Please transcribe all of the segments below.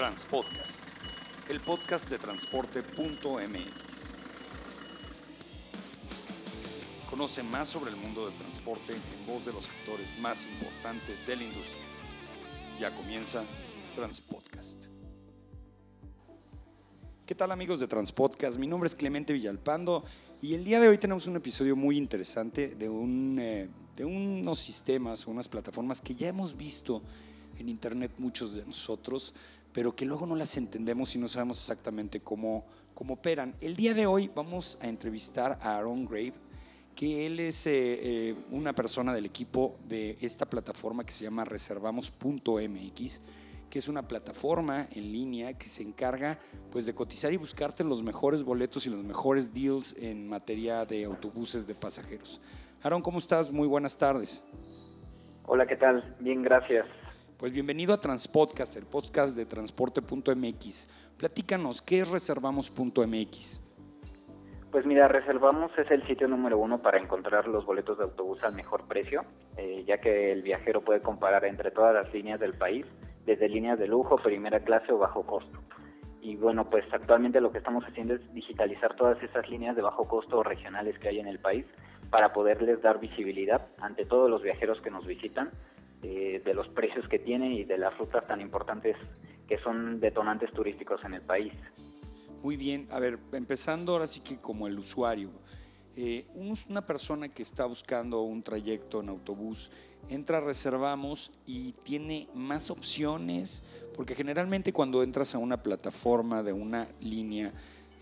Transpodcast, el podcast de transporte.mx. Conoce más sobre el mundo del transporte en voz de los actores más importantes de la industria. Ya comienza Transpodcast. ¿Qué tal amigos de Transpodcast? Mi nombre es Clemente Villalpando y el día de hoy tenemos un episodio muy interesante de, eh, unos sistemas, unas plataformas que ya hemos visto en Internet muchos de nosotros, pero que luego no las entendemos y no sabemos exactamente cómo, cómo operan. El día de hoy vamos a entrevistar a Aaron Grave, que él es eh, eh, una persona del equipo de esta plataforma que se llama reservamos.mx que es una plataforma en línea que se encarga pues de cotizar y buscarte los mejores boletos y los mejores deals en materia de autobuses de pasajeros. Aaron, ¿cómo estás? Muy buenas tardes. Hola, ¿qué tal? Bien, gracias. Pues bienvenido a Transpodcast, el podcast de transporte.mx. Platícanos, ¿qué es reservamos.mx? Pues mira, Reservamos es el sitio número uno para encontrar los boletos de autobús al mejor precio, eh, ya que el viajero puede comparar entre todas las líneas del país desde líneas de lujo, primera clase o bajo costo. Y bueno, pues actualmente lo que estamos haciendo es digitalizar todas esas líneas de bajo costo regionales que hay en el país para poderles dar visibilidad ante todos los viajeros que nos visitan eh, de los precios que tienen y de las rutas tan importantes que son detonantes turísticos en el país. Muy bien, a ver, empezando ahora sí que como el usuario, eh, una persona que está buscando un trayecto en autobús, entra reservamos y tiene más opciones, porque generalmente cuando entras a una plataforma de una línea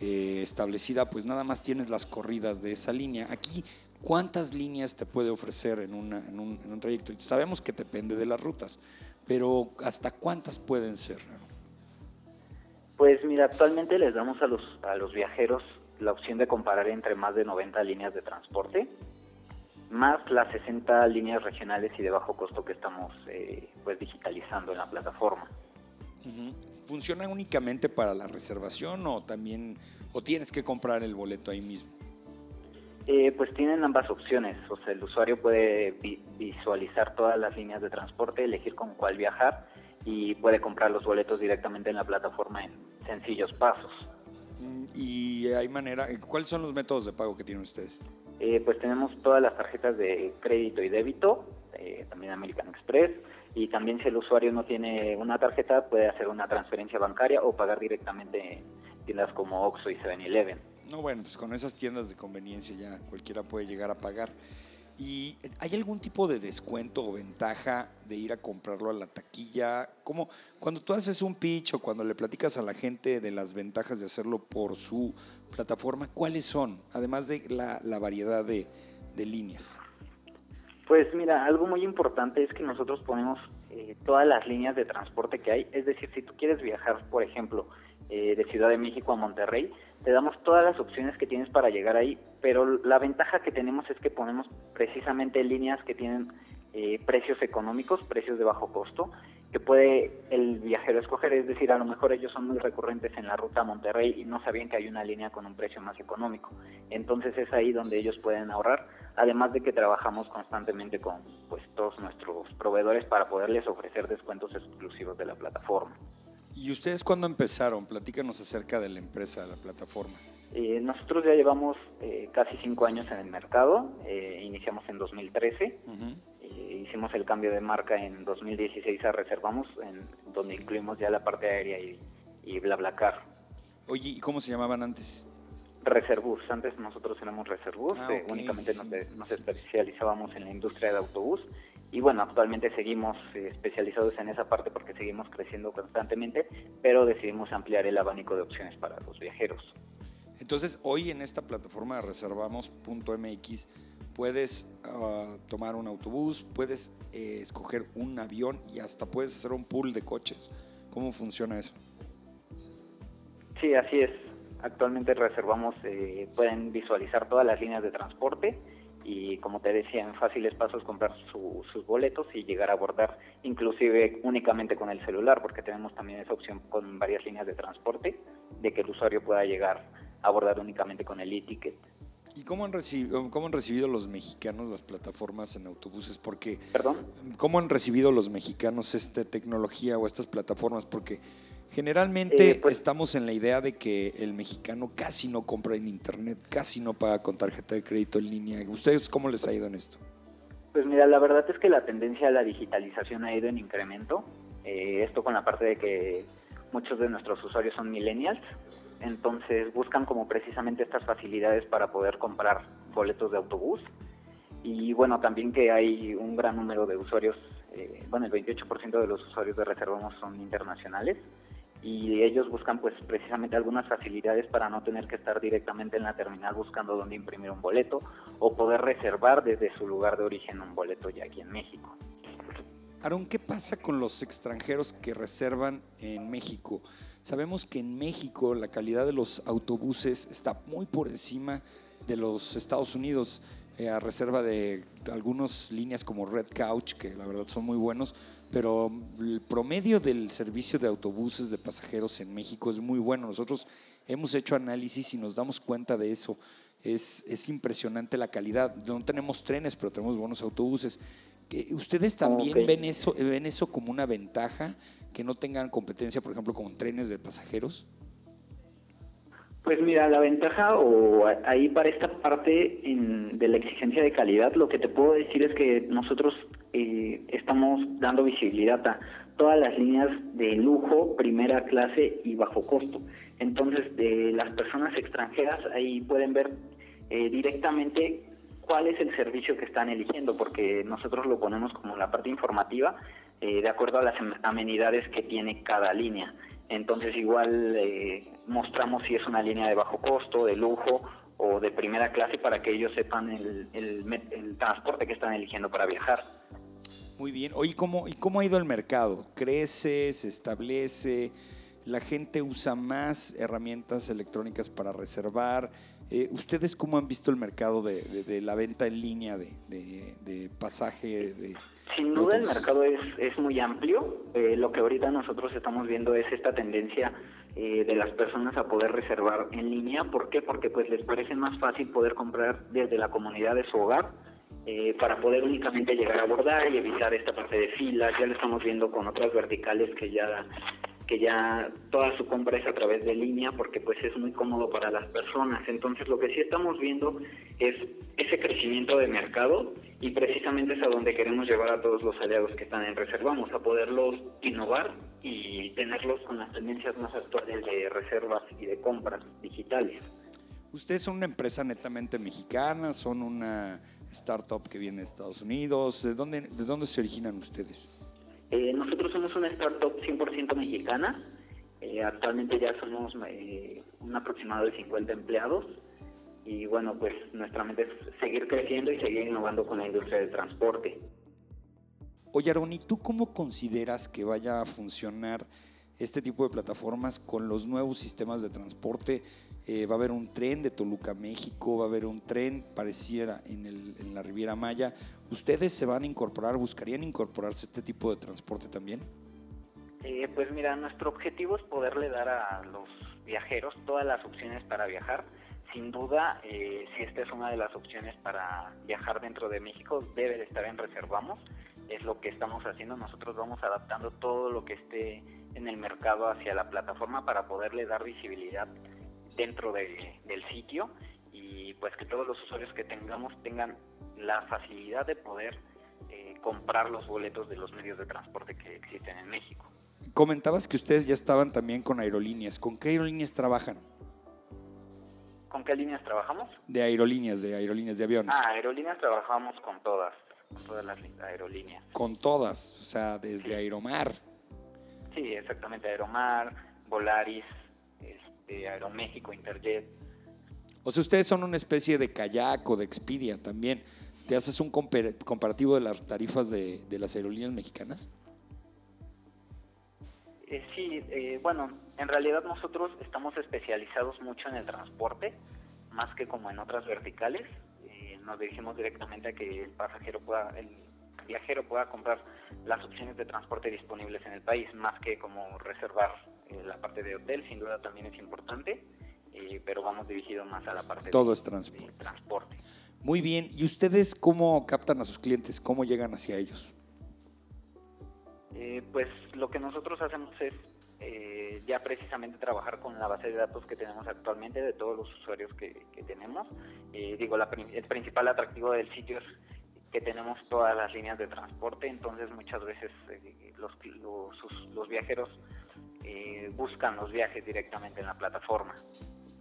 eh, establecida, pues nada más tienes las corridas de esa línea. Aquí, ¿cuántas líneas te puede ofrecer en, un, en un trayecto? Sabemos que depende de las rutas, pero ¿hasta cuántas pueden ser? Pues mira, actualmente les damos a los, a los viajeros la opción de comparar entre más de 90 líneas de transporte más las 60 líneas regionales y de bajo costo que estamos eh, pues digitalizando en la plataforma. ¿Funciona únicamente para la reservación o también o tienes que comprar el boleto ahí mismo? Eh, pues tienen ambas opciones, o sea, el usuario puede visualizar todas las líneas de transporte, elegir con cuál viajar y puede comprar los boletos directamente en la plataforma en sencillos pasos. Mm, ¿Y hay manera, cuáles son los métodos de pago que tienen ustedes? Eh, pues tenemos todas las tarjetas de crédito y débito, eh, también American Express, y también si el usuario no tiene una tarjeta puede hacer una transferencia bancaria o pagar directamente en tiendas como Oxxo y 7-Eleven. No, bueno, pues con esas tiendas de conveniencia ya cualquiera puede llegar a pagar. ¿Y hay algún tipo de descuento o ventaja de ir a comprarlo a la taquilla? Como cuando tú haces un pitch o cuando le platicas a la gente de las ventajas de hacerlo por su plataforma, ¿cuáles son? Además de la, variedad de, líneas. Pues mira, algo muy importante es que nosotros ponemos eh, todas las líneas de transporte que hay. Es decir, si tú quieres viajar, por ejemplo, eh, de Ciudad de México a Monterrey, te damos todas las opciones que tienes para llegar ahí, pero la ventaja que tenemos es que ponemos precisamente líneas que tienen eh, precios económicos, precios de bajo costo, que puede el viajero escoger, es decir, a lo mejor ellos son muy recurrentes en la ruta a Monterrey y no sabían que hay una línea con un precio más económico. Entonces es ahí donde ellos pueden ahorrar, además de que trabajamos constantemente con pues todos nuestros proveedores para poderles ofrecer descuentos exclusivos de la plataforma. ¿Y ustedes cuándo empezaron? Platícanos acerca de la empresa, de la plataforma. Eh, nosotros ya llevamos eh, casi cinco años en el mercado, eh, iniciamos en 2013, hicimos el cambio de marca en 2016 a Reservamos, en donde incluimos ya la parte aérea y, y BlaBlaCar. Oye, ¿y cómo se llamaban antes? Reservus, antes nosotros éramos Reservus, ah, únicamente nos, nos especializábamos en la industria de autobús y bueno, actualmente seguimos eh, especializados en esa parte porque seguimos creciendo constantemente, pero decidimos ampliar el abanico de opciones para los viajeros. Entonces, hoy en esta plataforma reservamos.mx puedes ah, tomar un autobús, puedes eh, escoger un avión y hasta puedes hacer un pool de coches. ¿Cómo funciona eso? Sí, así es. Actualmente reservamos, eh, pueden visualizar todas las líneas de transporte y como te decía, en fáciles pasos comprar sus boletos y llegar a abordar inclusive únicamente con el celular, porque tenemos también esa opción con varias líneas de transporte, de que el usuario pueda llegar a abordar únicamente con el e-ticket. ¿Y cómo han, recibido, cómo han recibido los mexicanos las plataformas en autobuses? Porque, ¿Perdón? ¿Cómo han recibido los mexicanos esta tecnología o estas plataformas? Porque Generalmente Eh, pues- estamos en la idea de que el mexicano casi no compra en internet, casi no paga con tarjeta de crédito en línea. ¿Ustedes cómo les ha ido en esto? Pues mira, la verdad es que la tendencia a la digitalización ha ido en incremento. Eh, esto con la parte de que muchos de nuestros usuarios son millennials, entonces buscan como precisamente estas facilidades para poder comprar boletos de autobús. Y bueno, también que hay un gran número de usuarios, eh, bueno, el 28% de los usuarios de Reservamos son internacionales y ellos buscan pues precisamente algunas facilidades para no tener que estar directamente en la terminal buscando dónde imprimir un boleto o poder reservar desde su lugar de origen un boleto ya aquí en México. Aaron, ¿qué pasa con los extranjeros que reservan en México? Sabemos que en México la calidad de los autobuses está muy por encima de los Estados Unidos, eh, a reserva de algunas líneas como Red Couch, que la verdad son muy buenos, pero el promedio del servicio de autobuses de pasajeros en México es muy bueno. Nosotros hemos hecho análisis y nos damos cuenta de eso. Es, es impresionante la calidad. No tenemos trenes, pero tenemos buenos autobuses. ¿Que ¿Ustedes también ven, eso, ven eso como una ventaja? Que no tengan competencia, por ejemplo, con trenes de pasajeros. Pues mira, la ventaja o ahí para esta parte en- de la exigencia de calidad, lo que te puedo decir es que nosotros eh, estamos dando visibilidad a todas las líneas de lujo, primera clase y bajo costo. Entonces, de las personas extranjeras ahí pueden ver eh, directamente cuál es el servicio que están eligiendo, porque nosotros lo ponemos como la parte informativa eh, de acuerdo a las am- amenidades que tiene cada línea. Entonces igual eh, mostramos si es una línea de bajo costo, de lujo o de primera clase para que ellos sepan el, el el transporte que están eligiendo para viajar. Muy bien. Oye, ¿cómo, ¿y cómo ha ido el mercado? ¿Crece? ¿Se establece? ¿La gente usa más herramientas electrónicas para reservar? Eh, ¿Ustedes cómo han visto el mercado de, de- la venta en línea de- de pasaje? De, Sin duda el mercado es, es muy amplio. Eh, lo que ahorita nosotros estamos viendo es esta tendencia eh, de las personas a poder reservar en línea. ¿Por qué? Porque pues les parece más fácil poder comprar desde la comunidad de su hogar eh, para poder únicamente llegar a abordar y evitar esta parte de filas. Ya lo estamos viendo con otras verticales que ya que ya toda su compra es a través de línea porque pues es muy cómodo para las personas. Entonces lo que sí estamos viendo es ese crecimiento de mercado y precisamente es a donde queremos llevar a todos los aliados que están en Reservamos, a poderlos innovar y tenerlos con las tendencias más actuales de reservas y de compras digitales. ¿Ustedes son una empresa netamente mexicana? ¿Son una startup que viene de Estados Unidos? ¿De dónde, de dónde se originan ustedes? Eh, nosotros somos una startup 100% mexicana. Eh, actualmente ya somos eh, un aproximado de 50 empleados. Y bueno, pues nuestra meta es seguir creciendo y seguir innovando con la industria del transporte. Oye, Aaron, ¿y tú cómo consideras que vaya a funcionar este tipo de plataformas con los nuevos sistemas de transporte? Eh, va a haber un tren de Toluca México, va a haber un tren pareciera en, el- en la Riviera Maya. ¿Ustedes se van a incorporar, buscarían incorporarse este tipo de transporte también? Eh, pues mira, nuestro objetivo es poderle dar a los viajeros todas las opciones para viajar. Sin duda, eh, si esta es una de las opciones para viajar dentro de México, debe de estar en Reservamos. Es lo que estamos haciendo. Nosotros vamos adaptando todo lo que esté en el mercado hacia la plataforma para poderle dar visibilidad dentro de- del sitio y pues que todos los usuarios que tengamos tengan la facilidad de poder eh, comprar los boletos de los medios de transporte que existen en México. Comentabas que ustedes ya estaban también con aerolíneas. ¿Con qué aerolíneas trabajan? ¿Con qué líneas trabajamos? De aerolíneas, de aerolíneas de aviones. Ah, aerolíneas trabajamos con todas, con todas las aerolíneas. Con todas, o sea, desde Aeromar. Sí, exactamente, Aeromar, Volaris, este, Aeroméxico, Interjet. O sea, ustedes son una especie de kayak o de Expedia también. ¿Te haces un comparativo de las tarifas de, de las aerolíneas mexicanas? Eh, sí, eh, bueno, en realidad nosotros estamos especializados mucho en el transporte, más que como en otras verticales. Eh, nos dirigimos directamente a que el pasajero pueda, el viajero pueda comprar las opciones de transporte disponibles en el país, más que como reservar eh, la parte de hotel, sin duda también es importante, pero vamos dirigidos más a la parte Todo de, es transporte. de transporte. Muy bien. ¿Y ustedes cómo captan a sus clientes? ¿Cómo llegan hacia ellos? Eh, pues lo que nosotros hacemos es eh, ya precisamente trabajar con la base de datos que tenemos actualmente de todos los usuarios que, tenemos. Eh, digo, el principal atractivo del sitio es que tenemos todas las líneas de transporte, entonces muchas veces eh, los, los, viajeros buscan los viajes directamente en la plataforma.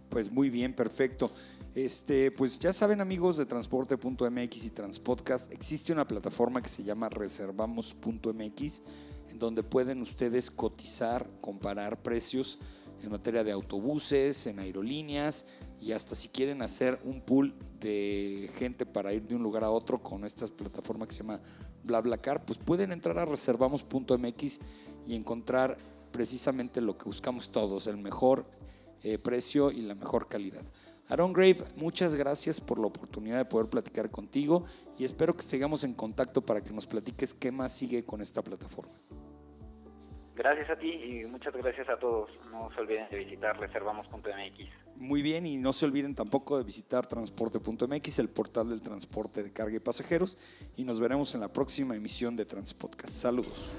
Pues muy bien, perfecto. Este, pues ya saben amigos de transporte.mx y Transpodcast, existe una plataforma que se llama reservamos.mx en donde pueden ustedes cotizar, comparar precios en materia de autobuses, en aerolíneas y hasta si quieren hacer un pool de gente para ir de un lugar a otro con estas plataformas que se llama BlaBlaCar, pues pueden entrar a reservamos.mx y encontrar precisamente lo que buscamos todos, el mejor eh, precio y la mejor calidad. Aaron Grave, muchas gracias por la oportunidad de poder platicar contigo y espero que sigamos en contacto para que nos platiques qué más sigue con esta plataforma. Gracias a ti y muchas gracias a todos. No se olviden de visitar reservamos.mx. Muy bien, y no se olviden tampoco de visitar transporte.mx, el portal del transporte de carga y pasajeros, y nos veremos en la próxima emisión de Transpodcast. Saludos.